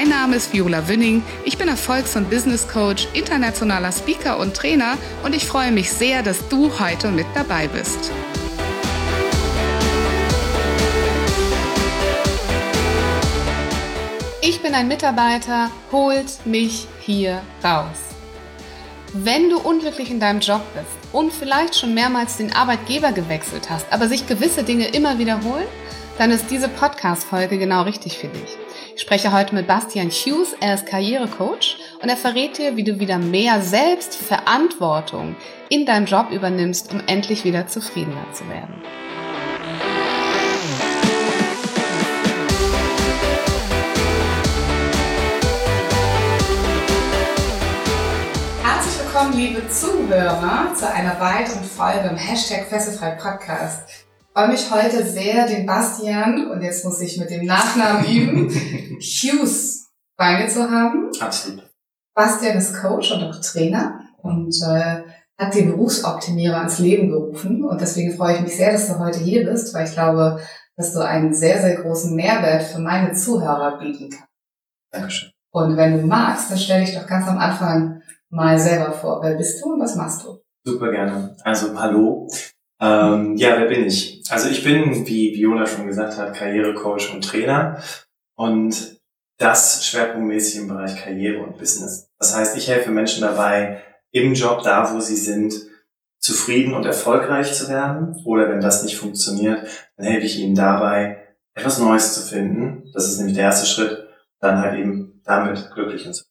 Mein Name ist Viola Wünning. Ich bin Erfolgs- und Business Coach, internationaler Speaker und Trainer und ich freue mich sehr, dass du heute mit dabei bist. Ich bin ein Mitarbeiter, holt mich hier raus. Wenn du unglücklich in deinem Job bist und vielleicht schon mehrmals den Arbeitgeber gewechselt hast, aber sich gewisse Dinge immer wiederholen, dann ist diese Podcast-Folge genau richtig für dich. Ich spreche heute mit Bastian Hughes, er ist Karrierecoach und er verrät dir, wie du wieder mehr Selbstverantwortung in deinem Job übernimmst, um endlich wieder zufriedener zu werden. Herzlich willkommen, liebe Zuhörer, zu einer weiteren Folge im Hashtag Fesselfrei Podcast freue mich heute sehr, den Bastian, und jetzt muss ich mit dem Nachnamen üben, Hughes bei mir zu haben. Absolut. Bastian ist Coach und auch Trainer und äh, hat den Berufsoptimierer ins Leben gerufen. Und deswegen freue ich mich sehr, dass du heute hier bist, weil ich glaube, dass du einen sehr, sehr großen Mehrwert für meine Zuhörer bieten kannst. Dankeschön. Und wenn du magst, dann stell dich doch ganz am Anfang mal selber vor. Wer bist du und was machst du? Super gerne. Also hallo, ähm, ja, wer bin ich? Also ich bin, wie Viola schon gesagt hat, Karrierecoach und Trainer und das schwerpunktmäßig im Bereich Karriere und Business. Das heißt, ich helfe Menschen dabei, im Job, da wo sie sind, zufrieden und erfolgreich zu werden. Oder wenn das nicht funktioniert, dann helfe ich ihnen dabei, etwas Neues zu finden. Das ist nämlich der erste Schritt, dann halt eben damit glücklich und zufrieden.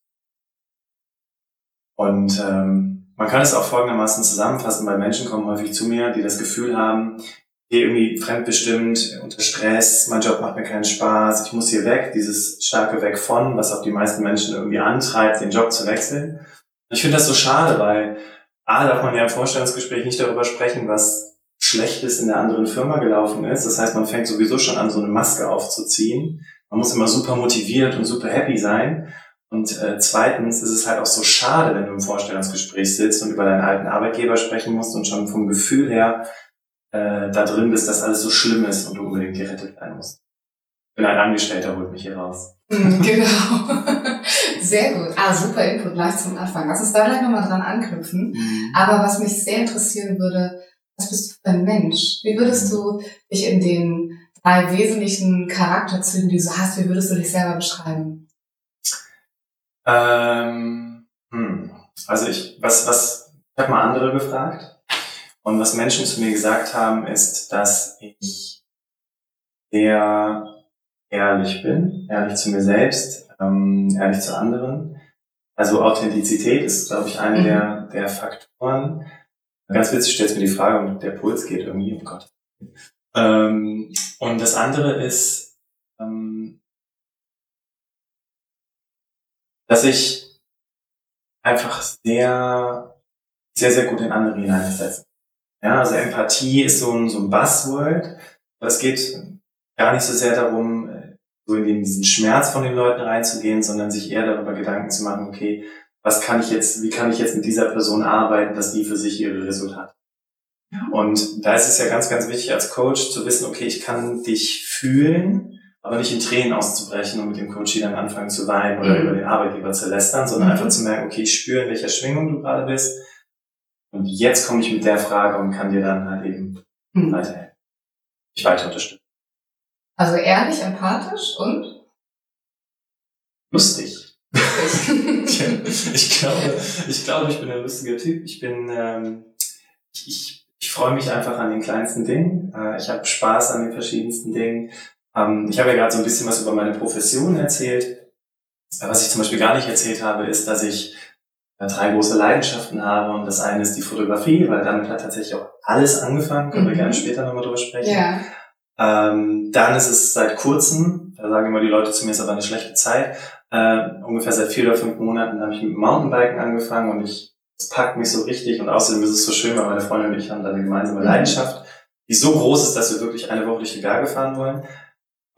Und ähm, man kann es auch folgendermaßen zusammenfassen, weil Menschen kommen häufig zu mir, die das Gefühl haben, hier irgendwie fremdbestimmt, unter Stress, mein Job macht mir keinen Spaß, ich muss hier weg, dieses starke Weg von, was auch die meisten Menschen irgendwie antreibt, den Job zu wechseln. Ich finde das so schade, weil A, darf man ja im Vorstellungsgespräch nicht darüber sprechen, was Schlechtes in der anderen Firma gelaufen ist. Das heißt, man fängt sowieso schon an, so eine Maske aufzuziehen. Man muss immer super motiviert und super happy sein. Und äh, zweitens ist es halt auch so schade, wenn du im Vorstellungsgespräch sitzt und über deinen alten Arbeitgeber sprechen musst und schon vom Gefühl her äh, da drin bist, dass alles so schlimm ist und du unbedingt gerettet werden musst. Bin ein Angestellter, holt mich hier raus. Mhm, genau. Sehr gut. Ah, super Input gleich zum Anfang. Lass uns da gleich nochmal dran anknüpfen. Mhm. Aber was mich sehr interessieren würde, was bist du für ein Mensch? Wie würdest mhm. du dich in den drei wesentlichen Charakterzügen, die du hast, wie würdest du dich selber beschreiben? Ähm, hm. Also ich, was, was, ich habe mal andere gefragt und was Menschen zu mir gesagt haben, ist, dass ich sehr ehrlich bin, ehrlich zu mir selbst, ähm, ehrlich zu anderen. Also Authentizität ist, glaube ich, eine mhm. der, der Faktoren. Ganz witzig stellt mir die Frage und der Puls geht irgendwie, oh Gott. Ähm, und das andere ist, ähm, dass ich einfach sehr, sehr, sehr gut in andere hineinversetze. Ja, also Empathie ist so ein, so ein Buzzword. Aber es geht gar nicht so sehr darum, so in diesen Schmerz von den Leuten reinzugehen, sondern sich eher darüber Gedanken zu machen, okay, was kann ich jetzt, wie kann ich jetzt mit dieser Person arbeiten, dass die für sich ihre Resultate. Und da ist es ja ganz, ganz wichtig als Coach zu wissen, okay, ich kann dich fühlen, aber nicht in Tränen auszubrechen und mit dem Coach dann anfangen zu weinen oder mhm. über den Arbeitgeber zu lästern, sondern mhm. einfach zu merken, okay, ich spüre, in welcher Schwingung du gerade bist. Und jetzt komme ich mit der Frage und kann dir dann halt eben mhm. weiterhelfen. Ich weiter unterstützen. Also ehrlich, empathisch und? Lustig. ich glaube, ich glaube, ich bin ein lustiger Typ. Ich bin, ähm, ich, ich, ich freue mich einfach an den kleinsten Dingen. Äh, ich habe Spaß an den verschiedensten Dingen. Ähm, ich habe ja gerade so ein bisschen was über meine Profession erzählt. Was ich zum Beispiel gar nicht erzählt habe, ist, dass ich äh, drei große Leidenschaften habe und das eine ist die Fotografie, weil damit hat tatsächlich auch alles angefangen, können mhm. wir gerne später nochmal drüber sprechen. Ja. Ähm, dann ist es seit kurzem, da sagen immer die Leute zu mir, ist aber eine schlechte Zeit, äh, ungefähr seit vier oder fünf Monaten habe ich mit Mountainbiken angefangen und ich, es packt mich so richtig und außerdem ist es so schön, weil meine Freundin und ich haben da eine gemeinsame mhm. Leidenschaft, die so groß ist, dass wir wirklich eine Woche durch die Berge fahren wollen.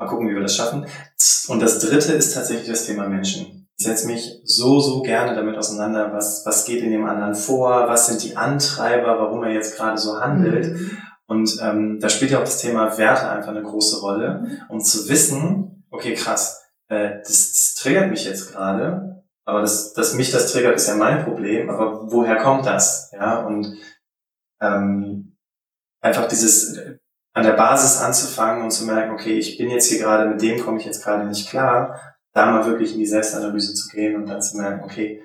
Mal gucken, wie wir das schaffen. Und das dritte ist tatsächlich das Thema Menschen. Ich setze mich so, so gerne damit auseinander, was, was geht in dem anderen vor, was sind die Antreiber, warum er jetzt gerade so handelt. Mhm. Und ähm, da spielt ja auch das Thema Werte einfach eine große Rolle, mhm. um zu wissen, okay, krass, äh, das, das triggert mich jetzt gerade, aber das, dass mich das triggert, ist ja mein Problem, aber woher kommt das? Ja, und ähm, einfach dieses an der Basis anzufangen und zu merken, okay, ich bin jetzt hier gerade, mit dem komme ich jetzt gerade nicht klar, da mal wirklich in die Selbstanalyse zu gehen und dann zu merken, okay,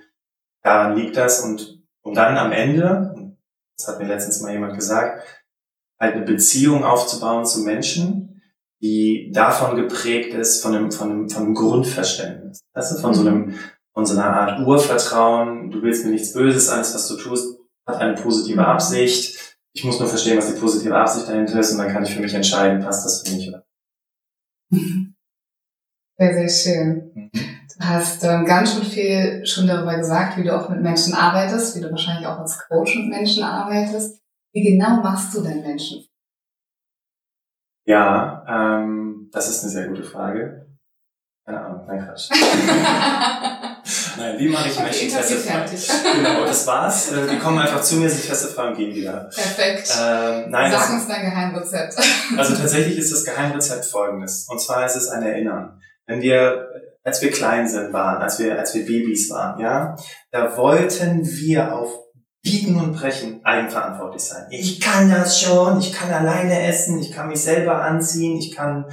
daran liegt das und um dann am Ende, das hat mir letztens mal jemand gesagt, halt eine Beziehung aufzubauen zu Menschen, die davon geprägt ist, von einem, von einem, von einem Grundverständnis. Du, von so einem, von so einer Art Urvertrauen, du willst mir nichts Böses, alles was du tust, hat eine positive Absicht. Ich muss nur verstehen, was die positive Absicht dahinter ist und dann kann ich für mich entscheiden, passt das für mich oder. Sehr, sehr schön. Mhm. Du hast ähm, ganz schön viel schon darüber gesagt, wie du auch mit Menschen arbeitest, wie du wahrscheinlich auch als Coach mit Menschen arbeitest. Wie genau machst du denn Menschen? Ja, ähm, das ist eine sehr gute Frage. Keine Ahnung, nein, Quatsch. nein, wie mache ich Menschen okay, feste Genau, das war's. Äh, die kommen einfach zu mir, sich feste und gehen wieder. Perfekt. Ähm, nein, Sag uns dein Geheimrezept. also tatsächlich ist das Geheimrezept folgendes. Und zwar ist es ein Erinnern. Wenn wir, als wir klein sind waren, als wir, als wir Babys waren, ja, da wollten wir auf Biegen und Brechen eigenverantwortlich sein. Ich kann das schon, ich kann alleine essen, ich kann mich selber anziehen, ich kann,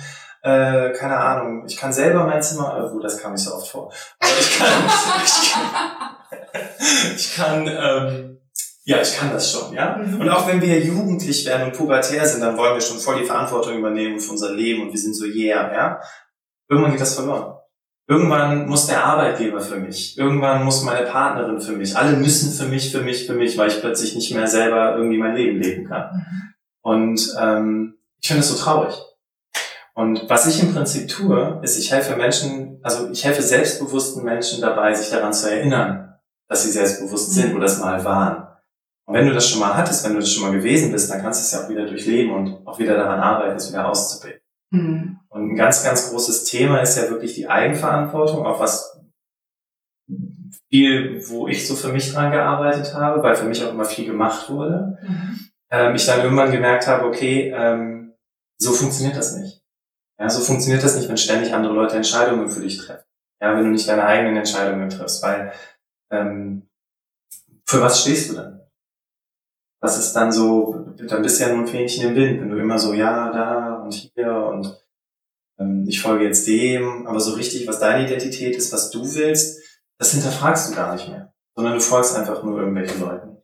äh, keine Ahnung, ich kann selber mein Zimmer, äh, gut, das kam nicht so oft vor, aber ich kann, ich kann, ich kann ähm, ja, ich kann das schon, ja. Mhm. Und auch wenn wir jugendlich werden und pubertär sind, dann wollen wir schon voll die Verantwortung übernehmen für unser Leben und wir sind so yeah, ja. Irgendwann geht das verloren. Irgendwann muss der Arbeitgeber für mich. Irgendwann muss meine Partnerin für mich. Alle müssen für mich, für mich, für mich, weil ich plötzlich nicht mehr selber irgendwie mein Leben leben kann. Mhm. Und ähm, ich finde es so traurig. Und was ich im Prinzip tue, ist, ich helfe Menschen, also ich helfe selbstbewussten Menschen dabei, sich daran zu erinnern, dass sie selbstbewusst sind mhm. oder das mal waren. Und wenn du das schon mal hattest, wenn du das schon mal gewesen bist, dann kannst du es ja auch wieder durchleben und auch wieder daran arbeiten, es wieder auszubilden. Mhm. Und ein ganz, ganz großes Thema ist ja wirklich die Eigenverantwortung, auch was viel, wo ich so für mich dran gearbeitet habe, weil für mich auch immer viel gemacht wurde. Mhm. Ähm, ich dann irgendwann gemerkt habe, okay, ähm, so funktioniert das nicht. Ja, so funktioniert das nicht, wenn ständig andere Leute Entscheidungen für dich treffen. Ja, wenn du nicht deine eigenen Entscheidungen triffst, weil ähm, für was stehst du dann? Was ist dann so, dann bist du ja nur ein Fähnchen im Wind, wenn du immer so, ja, da und hier und ähm, ich folge jetzt dem, aber so richtig, was deine Identität ist, was du willst, das hinterfragst du gar nicht mehr, sondern du folgst einfach nur irgendwelchen Leuten.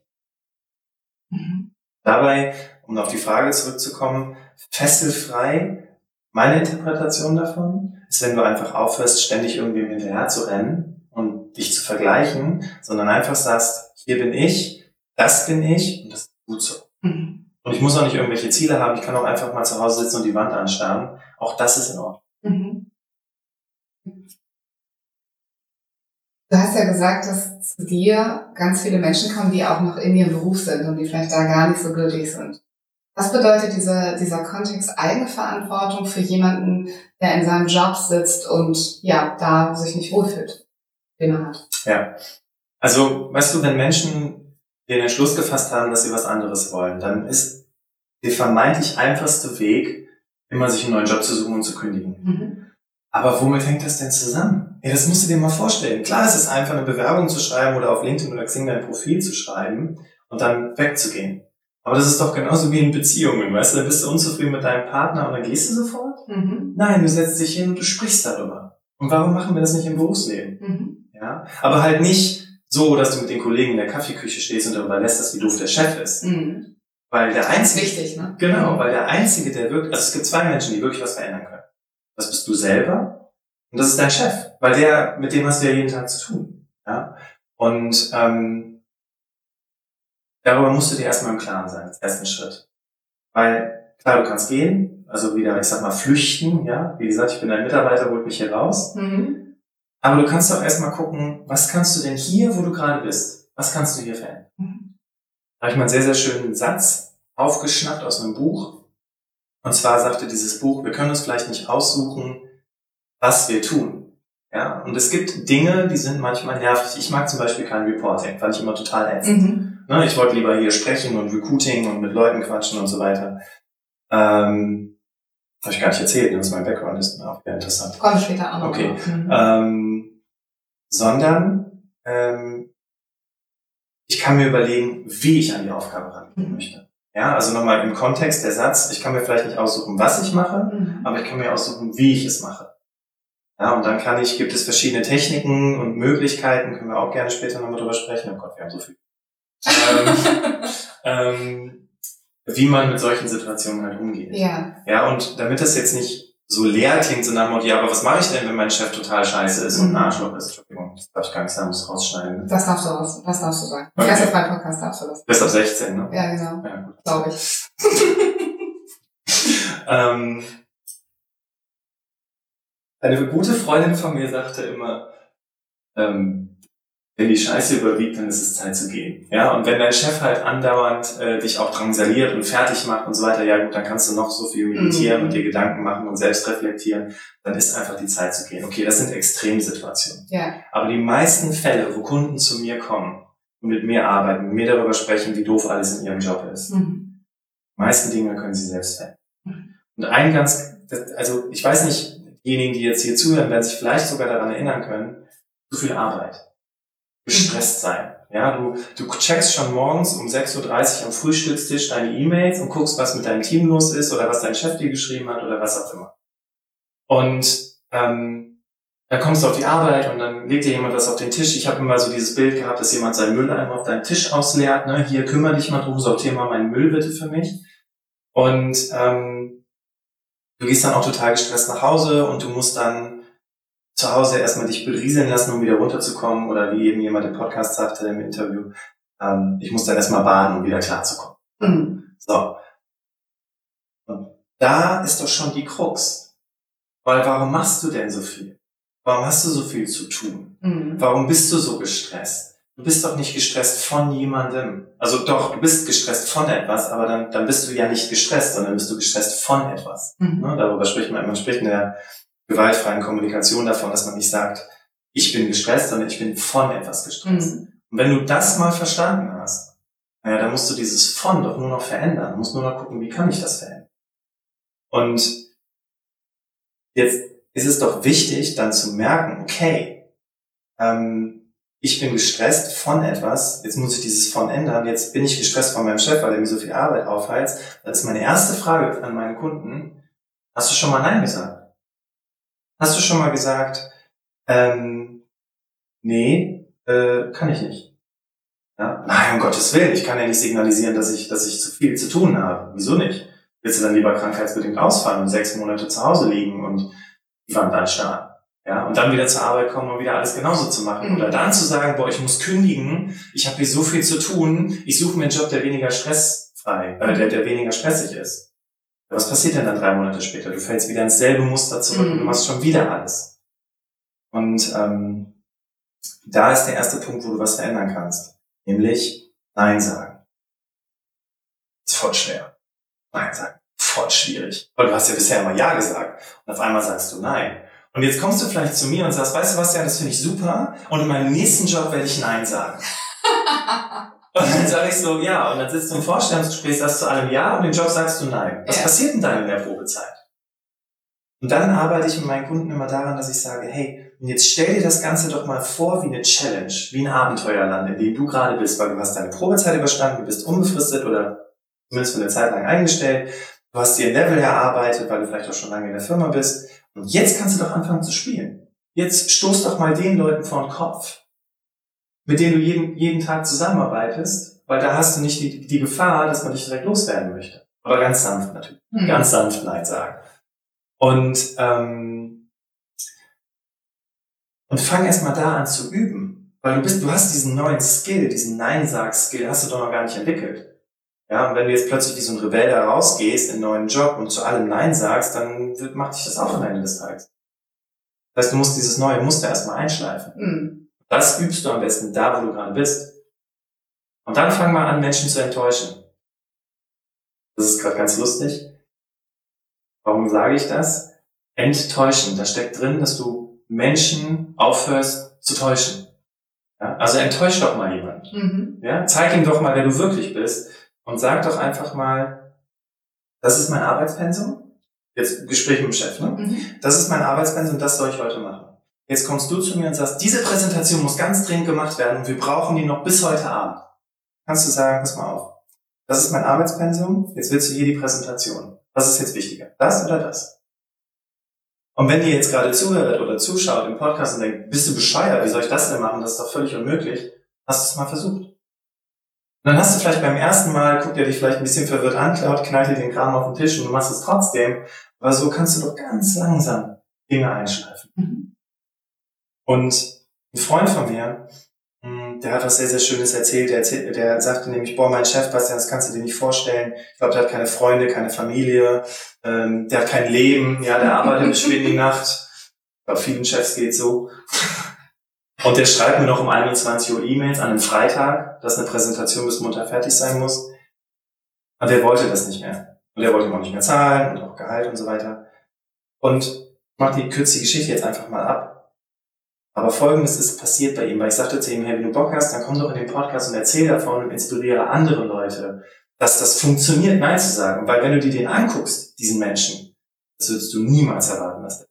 Mhm. Dabei, um auf die Frage zurückzukommen, fesselfrei, meine Interpretation davon ist, wenn du einfach aufhörst, ständig irgendwem hinterher zu rennen und dich zu vergleichen, sondern einfach sagst, hier bin ich, das bin ich und das ist gut so. Mhm. Und ich muss auch nicht irgendwelche Ziele haben, ich kann auch einfach mal zu Hause sitzen und die Wand anstarren. Auch das ist in Ordnung. Mhm. Du hast ja gesagt, dass zu dir ganz viele Menschen kommen, die auch noch in ihrem Beruf sind und die vielleicht da gar nicht so glücklich sind. Was bedeutet dieser, dieser Kontext Eigenverantwortung für jemanden, der in seinem Job sitzt und ja, da sich nicht wohlfühlt, den er hat? Ja. Also, weißt du, wenn Menschen den Entschluss gefasst haben, dass sie was anderes wollen, dann ist der vermeintlich einfachste Weg, immer sich einen neuen Job zu suchen und zu kündigen. Mhm. Aber womit hängt das denn zusammen? Ja, das musst du dir mal vorstellen. Klar, es ist einfach eine Bewerbung zu schreiben oder auf LinkedIn oder Xing dein Profil zu schreiben und dann wegzugehen. Aber das ist doch genauso wie in Beziehungen, weißt du? Da bist du unzufrieden mit deinem Partner und dann gehst du sofort? Mhm. Nein, du setzt dich hin und du sprichst darüber. Und warum machen wir das nicht im Berufsleben? Mhm. Ja, aber halt nicht so, dass du mit den Kollegen in der Kaffeeküche stehst und darüber lässt, dass wie doof der Chef ist. Mhm. Weil der einzige, wichtig, ne? Genau, weil der einzige, der wirklich, also es gibt zwei Menschen, die wirklich was verändern können. Das bist du selber und das ist dein Chef, weil der, mit dem hast du ja jeden Tag zu tun. Ja? Und ähm, darüber musst du dir erstmal im Klaren sein, als ersten Schritt. Weil klar, du kannst gehen, also wieder, ich sag mal, flüchten, ja. Wie gesagt, ich bin ein Mitarbeiter, holt mich hier raus. Mhm. Aber du kannst doch erstmal gucken, was kannst du denn hier, wo du gerade bist, was kannst du hier verändern? Mhm. Da habe ich mal einen sehr, sehr schönen Satz aufgeschnappt aus einem Buch. Und zwar sagte dieses Buch, wir können uns vielleicht nicht aussuchen, was wir tun. Ja, und es gibt Dinge, die sind manchmal nervig. Ich mag zum Beispiel kein Reporting, fand ich immer total ätzend. Mhm. Ne, ich wollte lieber hier sprechen und Recruiting und mit Leuten quatschen und so weiter. Ähm, habe ich gar nicht erzählt, was mein Background ist. Auch sehr interessant. Kommt später auch noch. Okay. Mhm. Ähm, sondern ähm, ich kann mir überlegen, wie ich an die Aufgabe rangehen mhm. möchte. Ja, also nochmal im Kontext der Satz, ich kann mir vielleicht nicht aussuchen, was ich mache, mhm. aber ich kann mir aussuchen, wie ich es mache. Ja, und dann kann ich, gibt es verschiedene Techniken und Möglichkeiten, können wir auch gerne später nochmal drüber sprechen. Oh Gott, wir haben so viel. Ähm, ähm, wie man mit solchen Situationen halt umgeht. Ja. Ja, und damit das jetzt nicht so leer klingt, so nach dem Motto, ja, aber was mache ich denn, wenn mein Chef total scheiße ist mhm. und ein Arschloch ist? Entschuldigung, das darf ich gar nicht sagen, muss rausschneiden. Das darfst du raus, das darfst du sagen. Okay. Erst auf meinem Podcast darfst du das. Bis ab 16, ne? Ja, genau. Ja, gut. Glaube ich. ähm, eine gute Freundin von mir sagte immer, ähm, wenn die Scheiße überwiegt, dann ist es Zeit zu gehen. Ja, und wenn dein Chef halt andauernd äh, dich auch drangsaliert und fertig macht und so weiter, ja gut, dann kannst du noch so viel meditieren mhm. und dir Gedanken machen und selbst reflektieren, dann ist einfach die Zeit zu gehen. Okay, das sind Extremsituationen. Ja. Aber die meisten Fälle, wo Kunden zu mir kommen und mit mir arbeiten, mit mir darüber sprechen, wie doof alles in ihrem Job ist, mhm. meisten Dinge können sie selbst verändern. Mhm. Und ein ganz, also ich weiß nicht, diejenigen, die jetzt hier zuhören, werden sich vielleicht sogar daran erinnern können, zu viel Arbeit. Gestresst sein. Ja, du, du checkst schon morgens um 6.30 Uhr am Frühstückstisch deine E-Mails und guckst, was mit deinem Team los ist oder was dein Chef dir geschrieben hat oder was auch immer. Und ähm, dann kommst du auf die Arbeit und dann legt dir jemand was auf den Tisch. Ich habe immer so dieses Bild gehabt, dass jemand seinen Müll einfach auf deinen Tisch ausleert. Ne? Hier, kümmere dich mal drum, sortier mal meinen Müll bitte für mich. Und ähm, du gehst dann auch total gestresst nach Hause und du musst dann zu Hause erstmal dich berieseln lassen, um wieder runterzukommen. Oder wie eben jemand im Podcast sagte im Interview, ähm, ich muss dann erstmal baden, um wieder klarzukommen. Mhm. So. Und da ist doch schon die Krux. Weil warum machst du denn so viel? Warum hast du so viel zu tun? Mhm. Warum bist du so gestresst? Du bist doch nicht gestresst von jemandem. Also doch, du bist gestresst von etwas, aber dann, dann bist du ja nicht gestresst, sondern bist du gestresst von etwas. Mhm. Ne? Darüber spricht man, man spricht in der gewaltfreien Kommunikation davon, dass man nicht sagt, ich bin gestresst, sondern ich bin von etwas gestresst. Mhm. Und wenn du das mal verstanden hast, naja, dann musst du dieses von doch nur noch verändern. Du musst nur noch gucken, wie kann ich das verändern? Und jetzt ist es doch wichtig, dann zu merken, okay, ähm, ich bin gestresst von etwas, jetzt muss ich dieses von ändern, jetzt bin ich gestresst von meinem Chef, weil er mir so viel Arbeit aufheizt, dann ist meine erste Frage an meine Kunden, hast du schon mal Nein gesagt? Hast du schon mal gesagt, ähm, nee, äh, kann ich nicht. Ja? Nein, um Gottes Willen, ich kann ja nicht signalisieren, dass ich, dass ich zu viel zu tun habe. Wieso nicht? Willst du dann lieber krankheitsbedingt ausfallen und sechs Monate zu Hause liegen und die Wand anstarren? Ja, und dann wieder zur Arbeit kommen und wieder alles genauso zu machen. Mhm. Oder dann zu sagen, boah, ich muss kündigen, ich habe hier so viel zu tun, ich suche mir einen Job, der weniger stressfrei, äh, der, der weniger stressig ist. Was passiert denn dann drei Monate später? Du fällst wieder ins selbe Muster zurück mhm. und du mhm. machst schon wieder alles. Und ähm, da ist der erste Punkt, wo du was verändern kannst. Nämlich Nein sagen. Ist voll schwer. Nein sagen. Voll schwierig. Weil du hast ja bisher immer Ja gesagt. Und auf einmal sagst du Nein. Und jetzt kommst du vielleicht zu mir und sagst, weißt du was, ja, das finde ich super. Und in meinem nächsten Job werde ich Nein sagen. und dann sage ich so, ja. Und dann sitzt du im Vorstellungsgespräch, sagst du allem Ja und den Job sagst du Nein. Was ja. passiert denn dann in der Probezeit? Und dann arbeite ich mit meinen Kunden immer daran, dass ich sage, hey, und jetzt stell dir das Ganze doch mal vor wie eine Challenge, wie ein Abenteuerland, in dem du gerade bist, weil du hast deine Probezeit überstanden, du bist unbefristet oder zumindest für eine Zeit lang eingestellt, du hast dir ein Level erarbeitet, weil du vielleicht auch schon lange in der Firma bist und jetzt kannst du doch anfangen zu spielen. Jetzt stoß doch mal den Leuten vor den Kopf, mit denen du jeden, jeden Tag zusammenarbeitest, weil da hast du nicht die, die Gefahr, dass man dich direkt loswerden möchte. Aber ganz sanft natürlich. Mhm. Ganz sanft Nein sagen. Und, ähm, und fang erst mal da an zu üben. Weil du bist, du hast diesen neuen Skill, diesen Nein-Sag-Skill, hast du doch noch gar nicht entwickelt. Ja, und wenn du jetzt plötzlich wie so ein Rebell da rausgehst in einen neuen Job und zu allem Nein sagst, dann macht dich das auch am Ende des Tages. Das heißt, du musst dieses neue Muster erstmal einschleifen. Mhm. Das übst du am besten da, wo du gerade bist. Und dann fang mal an, Menschen zu enttäuschen. Das ist gerade ganz lustig. Warum sage ich das? Enttäuschen. Da steckt drin, dass du Menschen aufhörst zu täuschen. Ja? Also enttäusch doch mal jemand. Mhm. Ja? Zeig ihm doch mal, wer du wirklich bist und sag doch einfach mal, das ist mein Arbeitspensum. Jetzt Gespräch mit dem Chef, ne? Mhm. Das ist mein Arbeitspensum, das soll ich heute machen. Jetzt kommst du zu mir und sagst, diese Präsentation muss ganz dringend gemacht werden und wir brauchen die noch bis heute Abend. Kannst du sagen, pass mal auf. Das ist mein Arbeitspensum, jetzt willst du hier die Präsentation. Was ist jetzt wichtiger? Das oder das? Und wenn ihr jetzt gerade zuhört oder zuschaut im Podcast und denkt, bist du bescheuert, wie soll ich das denn machen? Das ist doch völlig unmöglich. Hast du es mal versucht? Und dann hast du vielleicht beim ersten Mal, guckt er dich vielleicht ein bisschen verwirrt an, klaut, knallt dir den Kram auf den Tisch und du machst es trotzdem. Aber so kannst du doch ganz langsam Dinge einschleifen. Mhm. Und ein Freund von mir, hm, der hat was sehr, sehr Schönes erzählt. Der, erzählt, der sagte nämlich, boah, mein Chef, Bastian, das kannst du dir nicht vorstellen. Ich glaube, der hat keine Freunde, keine Familie, ähm, der hat kein Leben, ja, der arbeitet bis spät in die Nacht. Bei vielen Chefs geht so. Und der schreibt mir noch um 21 Uhr E-Mails an einem Freitag, dass eine Präsentation bis Montag fertig sein muss. Und der wollte das nicht mehr. Und der wollte auch nicht mehr zahlen und auch Gehalt und so weiter. Und mach die kürze Geschichte jetzt einfach mal ab. Aber folgendes ist passiert bei ihm, weil ich sagte zu ihm, hey, wenn du Bock hast, dann komm doch in den Podcast und erzähl davon und inspiriere andere Leute, dass das funktioniert, Nein zu sagen. Weil wenn du dir den anguckst, diesen Menschen, das würdest du niemals erwarten. Dass der,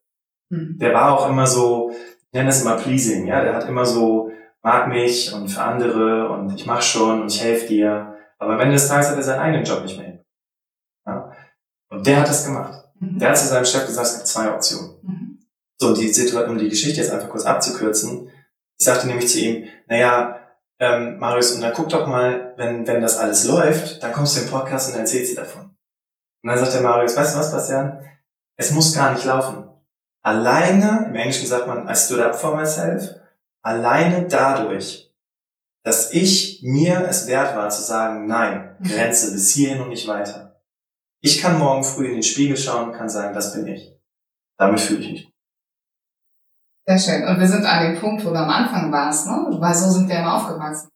mhm. der war auch immer so, ich nenne das immer pleasing, ja, der hat immer so, mag mich und für andere und ich mach schon und ich helfe dir. Aber am Ende des Tages hat er seinen eigenen Job nicht mehr hin. Ja? Und der hat das gemacht. Mhm. Der hat zu seinem Chef gesagt, es gibt zwei Optionen. Mhm. So, die Situation, um die Geschichte jetzt einfach kurz abzukürzen. Ich sagte nämlich zu ihm, naja, ähm, Marius, und dann guck doch mal, wenn, wenn das alles läuft, dann kommst du im Podcast und erzählst dir davon. Und dann sagt der Marius, weißt du was, Bastian? Es muss gar nicht laufen. Alleine, im Englischen sagt man, I stood up for myself, alleine dadurch, dass ich mir es wert war zu sagen, nein. Grenze bis hierhin und nicht weiter. Ich kann morgen früh in den Spiegel schauen und kann sagen, das bin ich. Damit fühle ich mich. Sehr schön. Und wir sind an dem Punkt, wo du am Anfang warst, ne? Weil so sind wir immer aufgewachsen.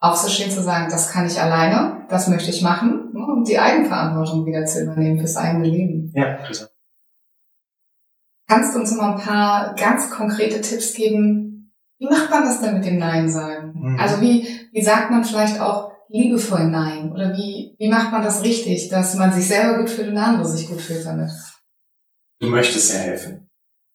Aufzustehen zu sagen, das kann ich alleine, das möchte ich machen, ne? und die Eigenverantwortung wieder zu übernehmen fürs eigene Leben. Ja, bitte. Kannst du uns mal ein paar ganz konkrete Tipps geben? Wie macht man das denn mit dem Nein sagen? Mhm. Also wie, wie sagt man vielleicht auch liebevoll Nein? Oder wie, wie macht man das richtig, dass man sich selber gut fühlt und der andere sich gut fühlt damit? Du möchtest ja helfen.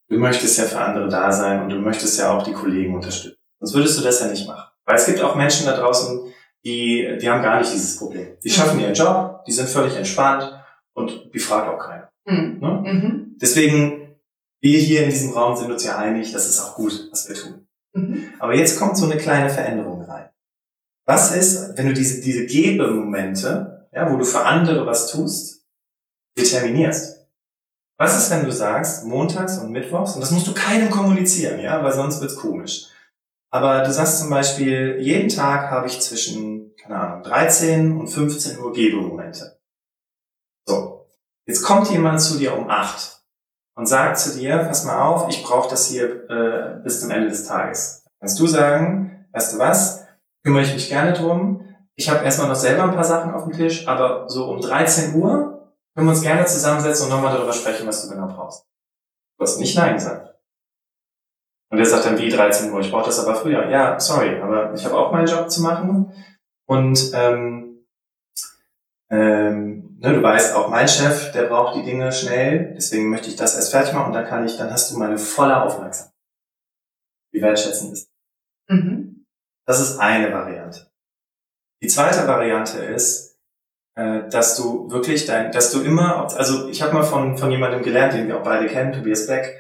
Du möchtest ja für andere da sein und du möchtest ja auch die Kollegen unterstützen. Sonst würdest du das ja nicht machen. Weil es gibt auch Menschen da draußen, die, die haben gar nicht dieses Problem. Die mhm. schaffen ihren Job, die sind völlig entspannt und die fragt auch keiner. Mhm. Ne? Mhm. Deswegen, wir hier in diesem Raum sind uns ja einig, das ist auch gut, was wir tun. Mhm. Aber jetzt kommt so eine kleine Veränderung rein. Was ist, wenn du diese, diese Gebemomente, ja, wo du für andere was tust, determinierst? Was ist, wenn du sagst, montags und mittwochs, und das musst du keinem kommunizieren, ja, weil sonst wird's komisch. Aber du sagst zum Beispiel, jeden Tag habe ich zwischen, keine Ahnung, 13 und 15 Uhr Gebemomente. So. Jetzt kommt jemand zu dir um 8 und sagt zu dir, pass mal auf, ich brauche das hier äh, bis zum Ende des Tages. Kannst du sagen, weißt du was, kümmere ich mich gerne drum. Ich habe erstmal noch selber ein paar Sachen auf dem Tisch, aber so um 13 Uhr können wir uns gerne zusammensetzen und nochmal darüber sprechen, was du genau brauchst. Du hast nicht Nein gesagt. Und er sagt dann, wie 13 Uhr, ich brauche das aber früher. Ja, sorry, aber ich habe auch meinen Job zu machen. Und ähm, ähm, ne, du weißt, auch mein Chef, der braucht die Dinge schnell, deswegen möchte ich das erst fertig machen und dann kann ich, dann hast du meine volle Aufmerksamkeit. Wie wertschätzend ist. Mhm. Das ist eine Variante. Die zweite Variante ist, äh, dass du wirklich dein, dass du immer, also ich habe mal von, von jemandem gelernt, den wir auch beide kennen, Tobias Beck,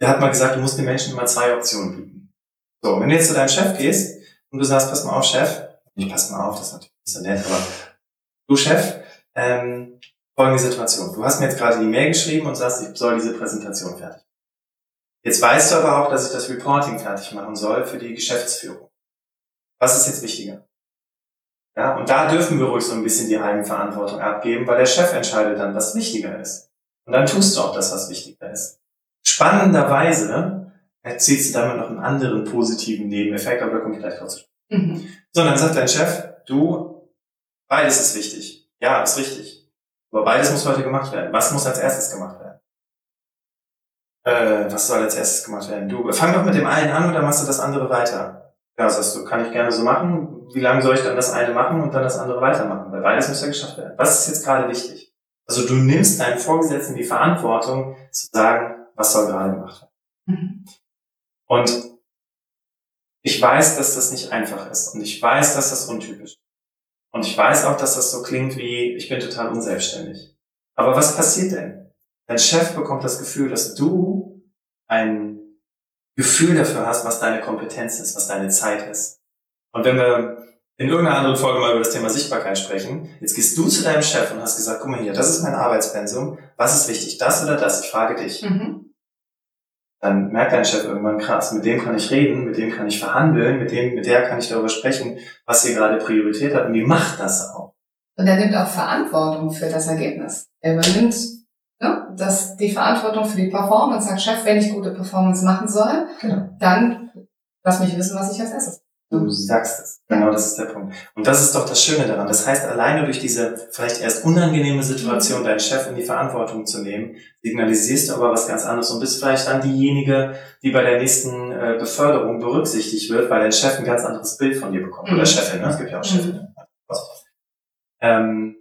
der hat mal gesagt, du musst den Menschen immer zwei Optionen bieten. So, wenn du jetzt zu deinem Chef gehst und du sagst, pass mal auf, Chef, ich pass mal auf, das ist natürlich nicht so nett, aber du Chef, ähm, folgende Situation. Du hast mir jetzt gerade die Mail geschrieben und sagst, ich soll diese Präsentation fertig. Jetzt weißt du aber auch, dass ich das Reporting fertig machen soll für die Geschäftsführung. Was ist jetzt wichtiger? Ja, und da dürfen wir ruhig so ein bisschen die Eigenverantwortung abgeben, weil der Chef entscheidet dann, was wichtiger ist. Und dann tust du auch das, was wichtiger ist. Spannenderweise erzielst du damit noch einen anderen positiven Nebeneffekt, aber da komme ich gleich drauf zu mhm. So, dann sagt dein Chef, du, beides ist wichtig. Ja, ist richtig. Aber beides muss heute gemacht werden. Was muss als erstes gemacht werden? Äh, was soll als erstes gemacht werden? Du, fang doch mit dem einen an oder machst du das andere weiter? Ja, sagst du, kann ich gerne so machen. Wie lange soll ich dann das eine machen und dann das andere weitermachen? Weil beides muss ja geschafft werden. Was ist jetzt gerade wichtig? Also du nimmst deinen Vorgesetzten die Verantwortung zu sagen, was soll gerade gemacht werden. Mhm. Und ich weiß, dass das nicht einfach ist. Und ich weiß, dass das untypisch ist. Und ich weiß auch, dass das so klingt wie, ich bin total unselbstständig. Aber was passiert denn? Dein Chef bekommt das Gefühl, dass du ein Gefühl dafür hast, was deine Kompetenz ist, was deine Zeit ist. Und wenn wir in irgendeiner anderen Folge mal über das Thema Sichtbarkeit sprechen, jetzt gehst du zu deinem Chef und hast gesagt, guck mal hier, das ist mein Arbeitspensum, was ist wichtig, das oder das? Ich frage dich. Mhm. Dann merkt dein Chef irgendwann krass, mit dem kann ich reden, mit dem kann ich verhandeln, mit dem, mit der kann ich darüber sprechen, was hier gerade Priorität hat und die macht das auch. Und er nimmt auch Verantwortung für das Ergebnis. Er übernimmt ne, das, die Verantwortung für die Performance, sagt Chef, wenn ich gute Performance machen soll, genau. dann lass mich wissen, was ich als erstes Du sagst es. Genau, das ist der Punkt. Und das ist doch das Schöne daran. Das heißt, alleine durch diese vielleicht erst unangenehme Situation, deinen Chef in die Verantwortung zu nehmen, signalisierst du aber was ganz anderes und bist vielleicht dann diejenige, die bei der nächsten äh, Beförderung berücksichtigt wird, weil dein Chef ein ganz anderes Bild von dir bekommt. Oder mhm. Chefin, ne? Es gibt ja auch Chefin. Mhm. Ähm,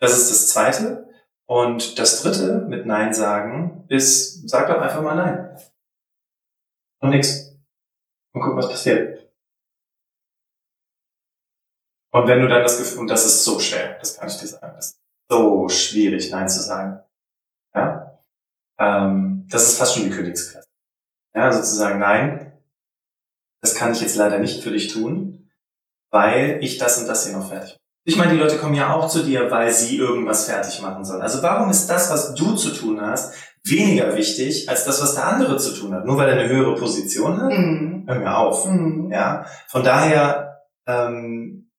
das ist das Zweite. Und das Dritte mit Nein sagen ist, sag doch einfach mal Nein. Und nix. Und guck, was passiert. Und wenn du dann das Gefühl, und das ist so schwer, das kann ich dir sagen, das ist so schwierig, Nein zu sagen. Ja? Ähm, das ist fast schon die Königsklasse. Ja, sozusagen, nein, das kann ich jetzt leider nicht für dich tun, weil ich das und das hier noch fertig. Ich meine, die Leute kommen ja auch zu dir, weil sie irgendwas fertig machen sollen. Also warum ist das, was du zu tun hast, weniger wichtig als das, was der andere zu tun hat? Nur weil er eine höhere Position hat? Mhm. Hör mir auf. Mhm. Ja. Von daher ähm,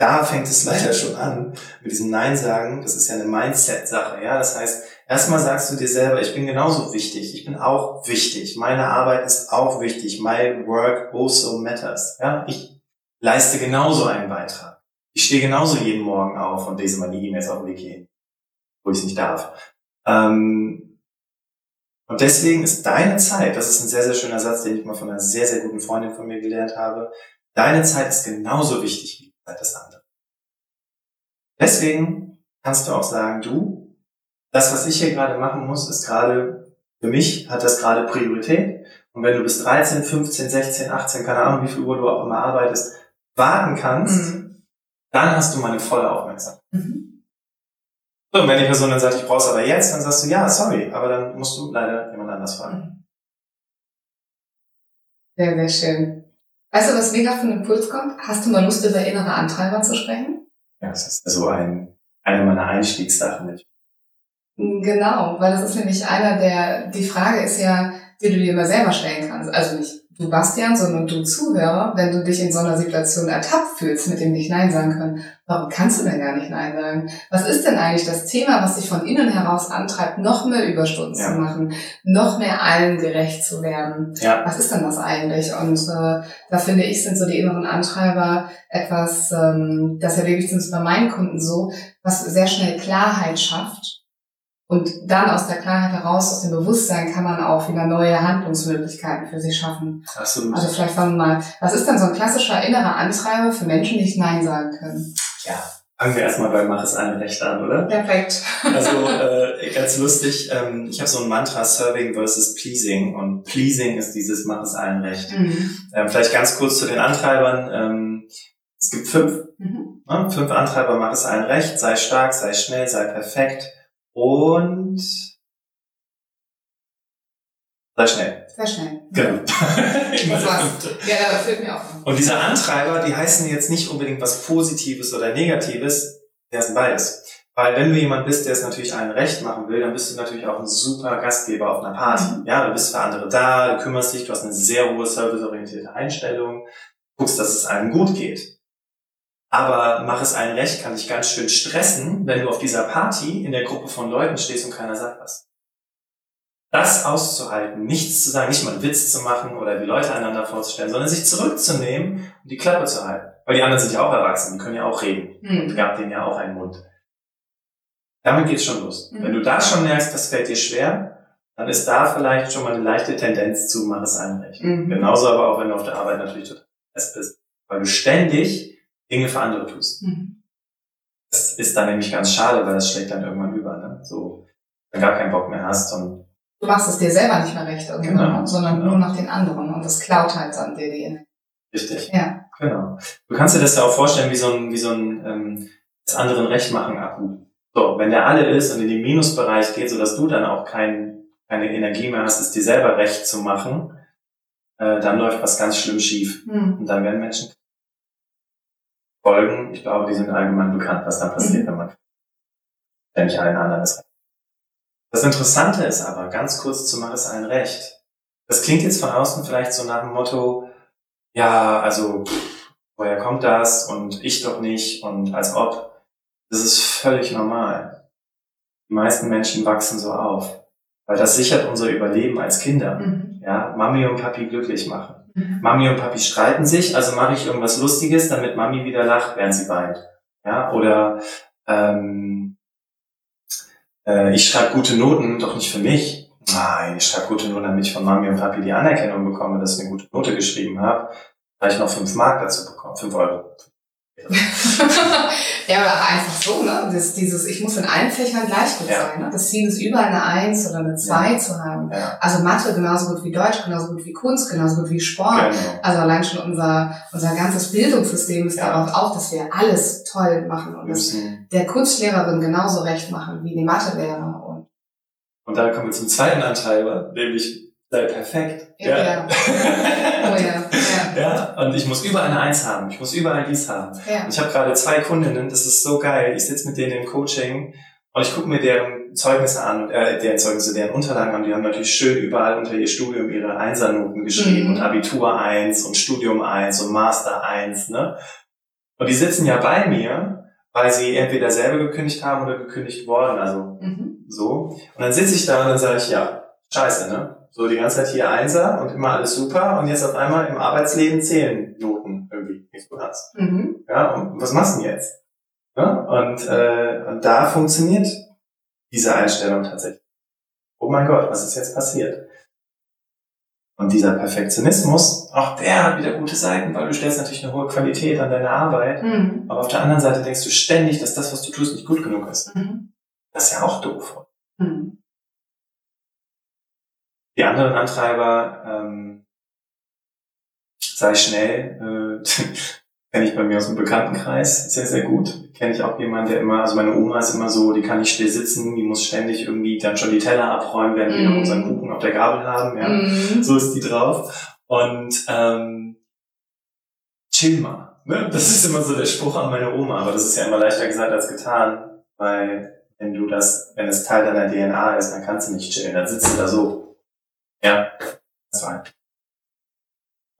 da fängt es leider schon an mit diesem Nein sagen. Das ist ja eine Mindset-Sache. Ja, das heißt, erstmal sagst du dir selber, ich bin genauso wichtig. Ich bin auch wichtig. Meine Arbeit ist auch wichtig. My work also matters. Ja, ich leiste genauso einen Beitrag. Ich stehe genauso jeden Morgen auf und lese die E-Mails auf dem Wiki, wo ich es nicht darf. Ähm, und deswegen ist deine Zeit, das ist ein sehr, sehr schöner Satz, den ich mal von einer sehr, sehr guten Freundin von mir gelernt habe, deine Zeit ist genauso wichtig wie das andere. Deswegen kannst du auch sagen, du, das, was ich hier gerade machen muss, ist gerade, für mich hat das gerade Priorität. Und wenn du bis 13, 15, 16, 18, keine Ahnung, wie viel Uhr du auch immer arbeitest, warten kannst, mhm. dann hast du meine volle Aufmerksamkeit. Mhm. So, und wenn die Person dann sagt, ich brauch's aber jetzt, dann sagst du, ja, sorry, aber dann musst du leider jemand anders fragen. Sehr, sehr schön. Weißt du, was mega für einen Impuls kommt? Hast du mal Lust, über innere Antreiber zu sprechen? Ja, das ist so ein, eine meiner Einstiegssachen. Mit. Genau, weil das ist nämlich einer der, die Frage ist ja, die du dir immer selber stellen kannst. Also nicht du Bastian, sondern du Zuhörer, wenn du dich in so einer Situation ertappt fühlst, mit dem nicht Nein sagen können, warum kannst du denn gar nicht Nein sagen? Was ist denn eigentlich das Thema, was dich von innen heraus antreibt, noch mehr Überstunden ja. zu machen, noch mehr allen gerecht zu werden? Ja. Was ist denn das eigentlich? Und äh, da finde ich, sind so die inneren Antreiber etwas, ähm, das erlebe ich zumindest bei meinen Kunden so, was sehr schnell Klarheit schafft und dann aus der Klarheit heraus, aus dem Bewusstsein, kann man auch wieder neue Handlungsmöglichkeiten für sich schaffen. Absolut. Also vielleicht fangen wir mal, was ist denn so ein klassischer innerer Antreiber für Menschen, die nicht Nein sagen können? Ja, fangen wir erstmal bei Mach es allen recht an, oder? Perfekt. Also äh, ganz lustig, ähm, ich habe so ein Mantra Serving versus Pleasing und Pleasing ist dieses Mach es allen recht. Mhm. Ähm, vielleicht ganz kurz zu den Antreibern. Ähm, es gibt fünf, mhm. ne? fünf Antreiber, mach es allen recht, sei stark, sei schnell, sei perfekt und sei schnell. Sehr schnell. Genau. das war's. Ja, das fällt mir auch. Und diese Antreiber, die heißen jetzt nicht unbedingt was Positives oder Negatives, der ist beides. Weil wenn du jemand bist, der es natürlich allen recht machen will, dann bist du natürlich auch ein super Gastgeber auf einer Party. Mhm. Ja, du bist für andere da, du kümmerst dich, du hast eine sehr hohe serviceorientierte Einstellung, guckst, dass es einem gut geht. Aber mach es allen recht, kann dich ganz schön stressen, wenn du auf dieser Party in der Gruppe von Leuten stehst und keiner sagt was. Das auszuhalten, nichts zu sagen, nicht mal einen Witz zu machen oder die Leute einander vorzustellen, sondern sich zurückzunehmen und die Klappe zu halten. Weil die anderen sind ja auch erwachsen, die können ja auch reden. Mhm. Und gab denen ja auch einen Mund. Damit geht's schon los. Mhm. Wenn du da schon merkst, das fällt dir schwer, dann ist da vielleicht schon mal eine leichte Tendenz zu, mach es einem recht. Mhm. Genauso aber auch, wenn du auf der Arbeit natürlich total fest bist. Weil du ständig Dinge für andere tust. Mhm. Das ist dann nämlich ganz schade, weil das schlägt dann irgendwann über, ne? So, wenn gar keinen Bock mehr hast und Du machst es dir selber nicht mehr recht, genau, sondern genau. nur nach den anderen und das klaut halt dann dir die Energie. Richtig. Ja. Genau. Du kannst dir das ja auch vorstellen wie so ein, wie so ein ähm, das anderen Recht machen Akku. So, wenn der alle ist und in den Minusbereich geht, sodass du dann auch kein, keine Energie mehr hast, es dir selber recht zu machen, äh, dann läuft was ganz schlimm schief. Mhm. Und dann werden Menschen folgen. Ich glaube, die sind allgemein bekannt, was dann passiert, mhm. wenn man wenn nicht allen anderen ist. Das Interessante ist aber, ganz kurz zu machen, ist allen recht. Das klingt jetzt von außen vielleicht so nach dem Motto, ja, also, woher kommt das und ich doch nicht und als ob. Das ist völlig normal. Die meisten Menschen wachsen so auf, weil das sichert unser Überleben als Kinder. Mhm. Ja, Mami und Papi glücklich machen. Mhm. Mami und Papi streiten sich, also mache ich irgendwas Lustiges, damit Mami wieder lacht, während sie weint. Ja, oder ähm, äh, ich schreibe gute Noten, doch nicht für mich, Nein, ich schreibe gute Noten, damit ich von Mami und Papi die Anerkennung bekomme, dass ich eine gute Note geschrieben habe, weil ich noch fünf Mark dazu bekomme, fünf Euro. Ja, oder einfach so, ne? Das, dieses, ich muss in allen Fächern gleich gut ja. sein. Ne? Das Ziel ist überall eine Eins oder eine Zwei ja. zu haben. Ja. Also Mathe genauso gut wie Deutsch, genauso gut wie Kunst, genauso gut wie Sport. Genau. Also allein schon unser, unser ganzes Bildungssystem ist darauf auch, dass wir alles toll machen und das der Kunstlehrerin genauso recht machen wie die Mathelehrer und dann kommen wir zum zweiten Antreiber, nämlich sei perfekt. Ja. ja. oh ja. ja. Ja, und ich muss überall eine Eins haben. Ich muss überall dies haben. Ja. Und ich habe gerade zwei Kundinnen, das ist so geil. Ich sitze mit denen im Coaching und ich gucke mir deren Zeugnisse an, äh, deren Zeugnisse, deren Unterlagen an. Die haben natürlich schön überall unter ihr Studium ihre Einsernoten geschrieben mhm. und Abitur 1 und Studium 1 und Master 1, ne? Und die sitzen ja bei mir, weil sie entweder selber gekündigt haben oder gekündigt worden. Also mhm so. Und dann sitze ich da und dann sage ich, ja, scheiße, ne? So die ganze Zeit hier Einser und immer alles super und jetzt auf einmal im Arbeitsleben zählen Noten irgendwie nicht so ganz. Mhm. Ja, und was machst du denn jetzt? Ja, und, äh, und da funktioniert diese Einstellung tatsächlich. Oh mein Gott, was ist jetzt passiert? Und dieser Perfektionismus, auch der hat wieder gute Seiten, weil du stellst natürlich eine hohe Qualität an deine Arbeit, mhm. aber auf der anderen Seite denkst du ständig, dass das, was du tust, nicht gut genug ist. Mhm. Das ist ja auch doof. Mhm. Die anderen Antreiber, ähm, sei schnell, äh, kenne ich bei mir aus dem Bekanntenkreis sehr, sehr gut. Kenne ich auch jemanden, der immer, also meine Oma ist immer so, die kann nicht still sitzen, die muss ständig irgendwie dann schon die Teller abräumen, wenn wir noch mhm. unseren Kuchen auf der Gabel haben. Ja. Mm. So ist die drauf. Und ähm, chill mal. Ne? Das ist immer so der Spruch an meine Oma, aber das ist ja immer leichter gesagt als getan, weil wenn du das, wenn es Teil deiner DNA ist, dann kannst du nicht chillen, dann sitzt du da so. Ja, das war.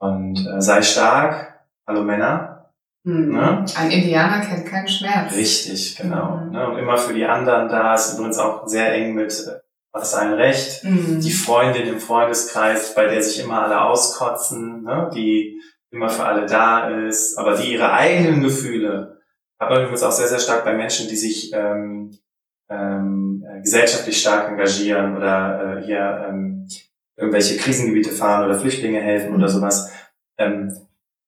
Und äh, sei stark, hallo Männer. Mhm. Ne? Ein Indianer kennt keinen Schmerz. Richtig, genau. Mhm. Ne? Und immer für die anderen da ist übrigens auch sehr eng mit äh, was ein Recht. Mhm. Die Freundin im Freundeskreis, bei der sich immer alle auskotzen, ne? die immer für alle da ist, aber die ihre eigenen Gefühle hat man übrigens auch sehr, sehr stark bei Menschen, die sich ähm, ähm, äh, gesellschaftlich stark engagieren oder äh, hier ähm, irgendwelche Krisengebiete fahren oder Flüchtlinge helfen oder sowas. Ähm,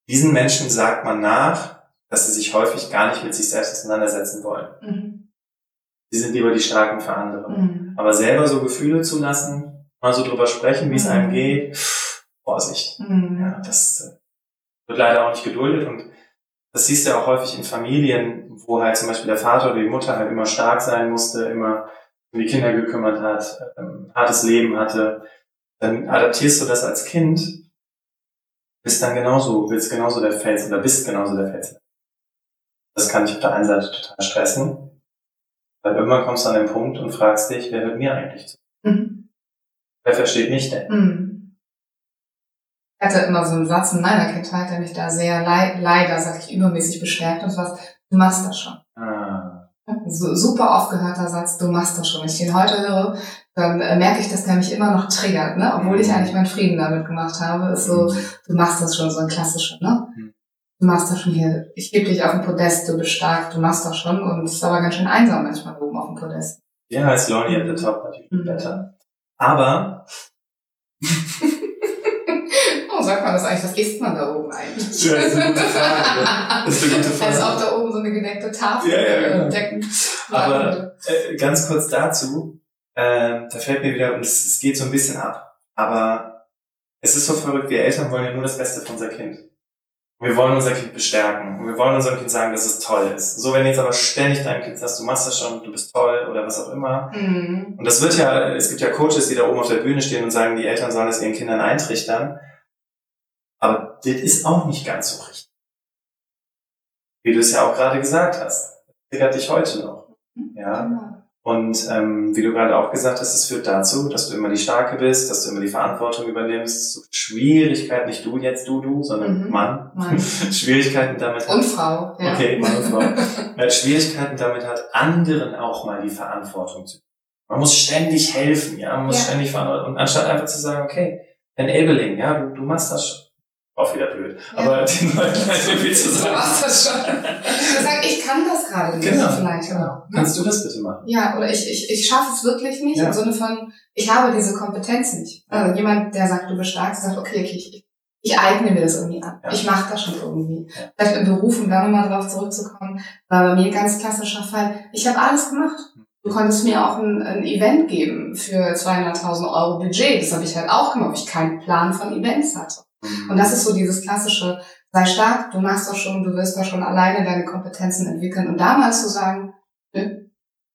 diesen Menschen sagt man nach, dass sie sich häufig gar nicht mit sich selbst auseinandersetzen wollen. Mhm. Die sind lieber die Starken für andere. Mhm. Aber selber so Gefühle zu lassen, mal so drüber sprechen, wie es einem mhm. geht, Vorsicht. Mhm. Ja, das äh, wird leider auch nicht geduldet und das siehst du ja auch häufig in Familien, wo halt zum Beispiel der Vater oder die Mutter halt immer stark sein musste, immer um die Kinder gekümmert hat, ähm, hartes Leben hatte. Dann adaptierst du das als Kind, bist dann genauso, willst genauso der Fels oder bist genauso der Fels. Das kann dich auf der einen Seite total stressen, weil irgendwann kommst du an den Punkt und fragst dich, wer hört mir eigentlich zu? Mhm. Wer versteht mich denn? Mhm. Ich hatte immer so einen Satz in meiner Kindheit, der mich da sehr leid, leider, sag ich, übermäßig bestärkt und was, du machst das schon. Ah. So, super oft gehörter Satz, du machst das schon. Wenn ich den heute höre, dann äh, merke ich, dass der mich immer noch triggert, ne? Obwohl ich mhm. eigentlich meinen Frieden damit gemacht habe, ist so, mhm. du machst das schon, so ein klassischer, ne? Mhm. Du machst das schon hier, ich gebe dich auf den Podest, du bist stark, du machst das schon und es ist aber ganz schön einsam manchmal oben auf dem Podest. Ja, ist lonely at the top natürlich mhm. besser. Aber Oh, sagt man das eigentlich? Was isst man da oben eigentlich? Ja, das ist eine gute Frage. Das ist eine gute Frage. Als ob da oben so eine gedeckte Tafel ja, ja, genau. Decken. Aber äh, ganz kurz dazu, äh, da fällt mir wieder, es, es geht so ein bisschen ab. Aber es ist so verrückt, wir Eltern wollen ja nur das Beste für unser Kind. Wir wollen unser Kind bestärken. Und wir wollen unserem Kind sagen, dass es toll ist. So, wenn jetzt aber ständig deinem Kind sagst, du machst das schon, du bist toll oder was auch immer. Mhm. Und das wird ja, es gibt ja Coaches, die da oben auf der Bühne stehen und sagen, die Eltern sollen das ihren Kindern eintrichtern. Aber das ist auch nicht ganz so richtig. Wie du es ja auch gerade gesagt hast. Das triggert dich heute noch. Mhm. Ja. Genau. Und ähm, wie du gerade auch gesagt hast, es führt dazu, dass du immer die Starke bist, dass du immer die Verantwortung übernimmst. Schwierigkeiten, nicht du jetzt du, du, sondern mhm. Mann. Mann. Schwierigkeiten damit hat. Und Frau, ja. Okay, Mann und Frau. Schwierigkeiten damit hat, anderen auch mal die Verantwortung zu. Man muss ständig helfen, ja. Man muss ja. ständig verantworten. Und anstatt einfach zu sagen, okay, enabling, ja, du, du machst das schon auch wieder blöd. Ja. Aber den Leuten halt viel zu sagen. Du machst das schon. Ich sag, ich kann das gerade nicht. Genau. Vielleicht. Genau. Kannst du das bitte machen? Ja, oder ich, ich, ich schaffe es wirklich nicht ja. im Sinne von, ich habe diese Kompetenz nicht. Also jemand, der sagt, du bist stark, sagt, okay, okay ich, ich eigne mir das irgendwie an. Ja. Ich mache das schon irgendwie. Ja. Vielleicht im Beruf, um da nochmal drauf zurückzukommen, war bei mir ein ganz klassischer Fall. Ich habe alles gemacht. Du konntest mir auch ein, ein Event geben für 200.000 Euro Budget. Das habe ich halt auch gemacht, weil ich keinen Plan von Events hatte. Und das ist so dieses klassische, sei stark, du machst das schon, du wirst da schon alleine deine Kompetenzen entwickeln. Und damals zu sagen, nö,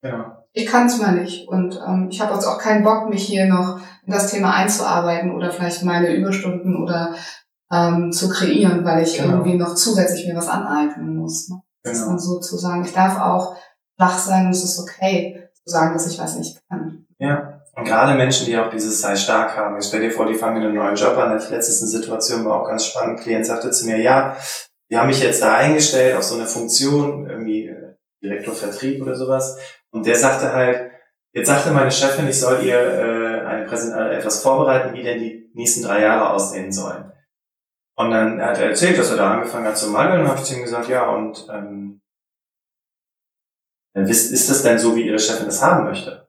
ja. ich kann es mal nicht. Und ähm, ich habe jetzt auch keinen Bock, mich hier noch in das Thema einzuarbeiten oder vielleicht meine Überstunden oder ähm, zu kreieren, weil ich genau. irgendwie noch zusätzlich mir was aneignen muss. Ne? Genau. Das dann so zu sagen, ich darf auch flach sein und es ist okay zu sagen, dass ich was nicht kann. Ja, und gerade Menschen, die auch dieses sei stark haben. Ich stell dir vor, die fangen einen neuen Job an. Die letzte Situation war auch ganz spannend. Ein Klient sagte zu mir, ja, die haben mich jetzt da eingestellt auf so eine Funktion, irgendwie äh, Direktor Vertrieb oder sowas. Und der sagte halt, jetzt sagte meine Chefin, ich soll ihr äh, eine Präsent äh, etwas vorbereiten, wie denn die nächsten drei Jahre aussehen sollen. Und dann hat er erzählt, dass er da angefangen hat zu mangeln. Und habe ich zu ihm gesagt, ja, und ähm, ist, ist das denn so, wie Ihre Chefin das haben möchte?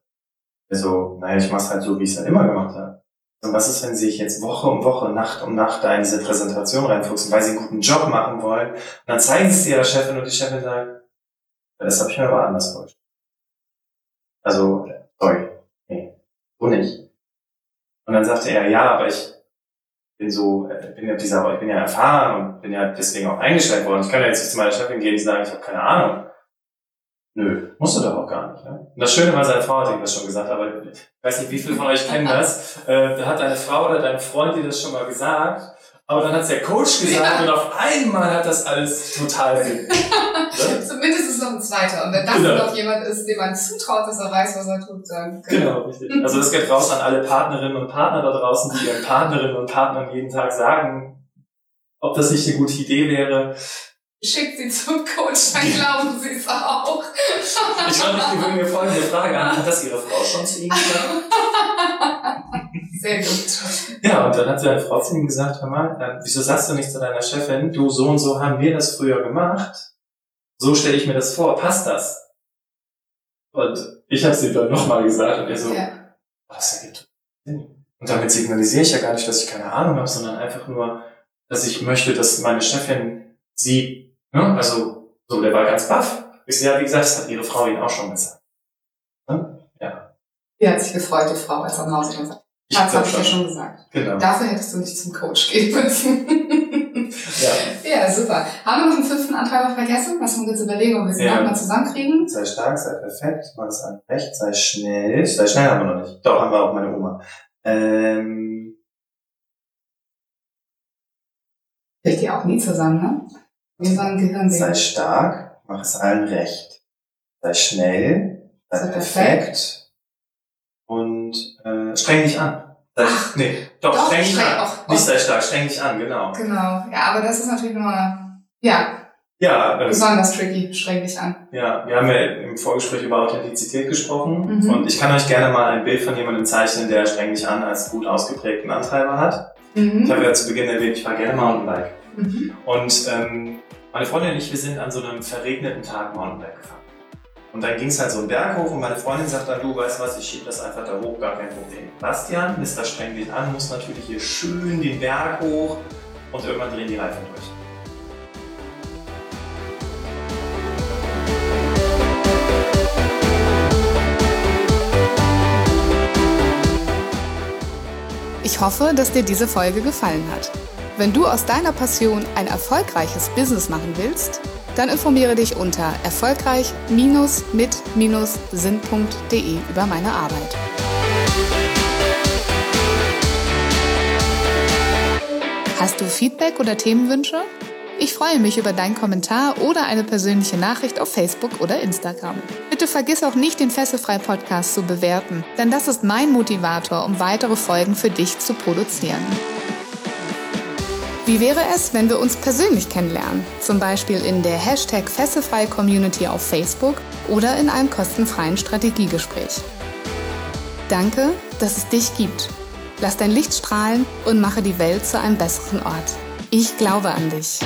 Also, naja, ich mach's halt so, wie ich es halt immer gemacht habe. Und was ist, wenn sie sich jetzt Woche um Woche, Nacht um Nacht da in diese Präsentation reinfuchsen, weil sie einen guten Job machen wollen? Und dann zeigen sie es ihrer Chefin und die Chefin sagt, das habe ich mir aber anders vorgestellt. Also, sorry, nee, so nicht. Und dann sagte er, ja, aber ich bin so, ich bin ja dieser, ich bin ja erfahren und bin ja deswegen auch eingestellt worden. Ich kann ja jetzt nicht zu meiner Chefin gehen und sagen, ich habe keine Ahnung. Nö, musst du doch auch gar nicht. Ne? Und das Schöne war, seine Frau hat ihm das schon gesagt, aber ich weiß nicht, wie viele von euch kennen das. Äh, da hat deine Frau oder dein Freund dir das schon mal gesagt, aber dann hat es der Coach gesagt ja. und auf einmal hat das alles total Sinn. ne? Zumindest ist es noch ein zweiter. Und wenn das genau. noch jemand ist, dem man zutraut, dass er weiß, was er tut, dann. Genau, genau richtig. Also das geht raus an alle Partnerinnen und Partner da draußen, die ihren Partnerinnen und Partnern jeden Tag sagen, ob das nicht eine gute Idee wäre, schickt sie zum Coach, dann glauben sie es auch. ich glaube, ich würde mir folgende Frage an. Hat das Ihre Frau schon zu Ihnen gesagt? Sehr gut. Ja, und dann hat seine Frau zu ihm gesagt, hör mal, wieso sagst du nicht zu deiner Chefin, du, so und so haben wir das früher gemacht. So stelle ich mir das vor, passt das? Und ich habe sie dann nochmal gesagt und er so, ja. was ergibt Sinn? Und damit signalisiere ich ja gar nicht, dass ich keine Ahnung habe, sondern einfach nur, dass ich möchte, dass meine Chefin sie Ne? Also, so, der war ganz baff. Ich ja, wie gesagt, das hat ihre Frau ihn auch schon gesagt. Ne? Ja. Wie hat sich gefreut, die Frau, als er nach Hause gesagt Das habe ich ja schon gesagt. Genau. Dafür hättest du nicht zum Coach gehen müssen. ja. ja, super. Haben wir noch einen fünften Antrag noch vergessen? Was wir jetzt überlegen, ob wir sie ja. nochmal zusammenkriegen? Sei stark, sei perfekt, mach es an recht, sei schnell. Sei schnell haben wir noch nicht. Doch, haben wir auch meine Oma. Ähm. Kriegt ihr auch nie zusammen, ne? Sei stark, mach es allen recht. Sei schnell, sei, sei perfekt, perfekt und äh, streng dich an. Ach, nee, doch, doch streng dich an. Auch, nicht sei stark, streng dich an, genau. Genau, ja, aber das ist natürlich nochmal, ja, ja, ähm, besonders tricky, streng dich an. Ja, wir haben ja im Vorgespräch über Authentizität gesprochen mhm. und ich kann euch gerne mal ein Bild von jemandem zeichnen, der streng dich an als gut ausgeprägten Antreiber hat. Mhm. Ich habe ja zu Beginn erwähnt, ich fahre gerne Mountainbike. Mhm. Und ähm, meine Freundin und ich, wir sind an so einem verregneten Tag Mountainbike gefahren. Und dann ging es halt so einen Berg hoch und meine Freundin sagt dann, du weißt was, ich schieb das einfach da hoch, gar kein Problem. Bastian, Mr. Streng dich an, muss natürlich hier schön den Berg hoch und irgendwann drehen die Reifen durch. Ich hoffe, dass dir diese Folge gefallen hat. Wenn du aus deiner Passion ein erfolgreiches Business machen willst, dann informiere dich unter erfolgreich-mit-sinn.de über meine Arbeit. Hast du Feedback oder Themenwünsche? Ich freue mich über deinen Kommentar oder eine persönliche Nachricht auf Facebook oder Instagram. Bitte vergiss auch nicht, den Fesselfrei Podcast zu bewerten, denn das ist mein Motivator, um weitere Folgen für dich zu produzieren. Wie wäre es, wenn wir uns persönlich kennenlernen? Zum Beispiel in der Hashtag Fesselfrei Community auf Facebook oder in einem kostenfreien Strategiegespräch. Danke, dass es dich gibt. Lass dein Licht strahlen und mache die Welt zu einem besseren Ort. Ich glaube an dich.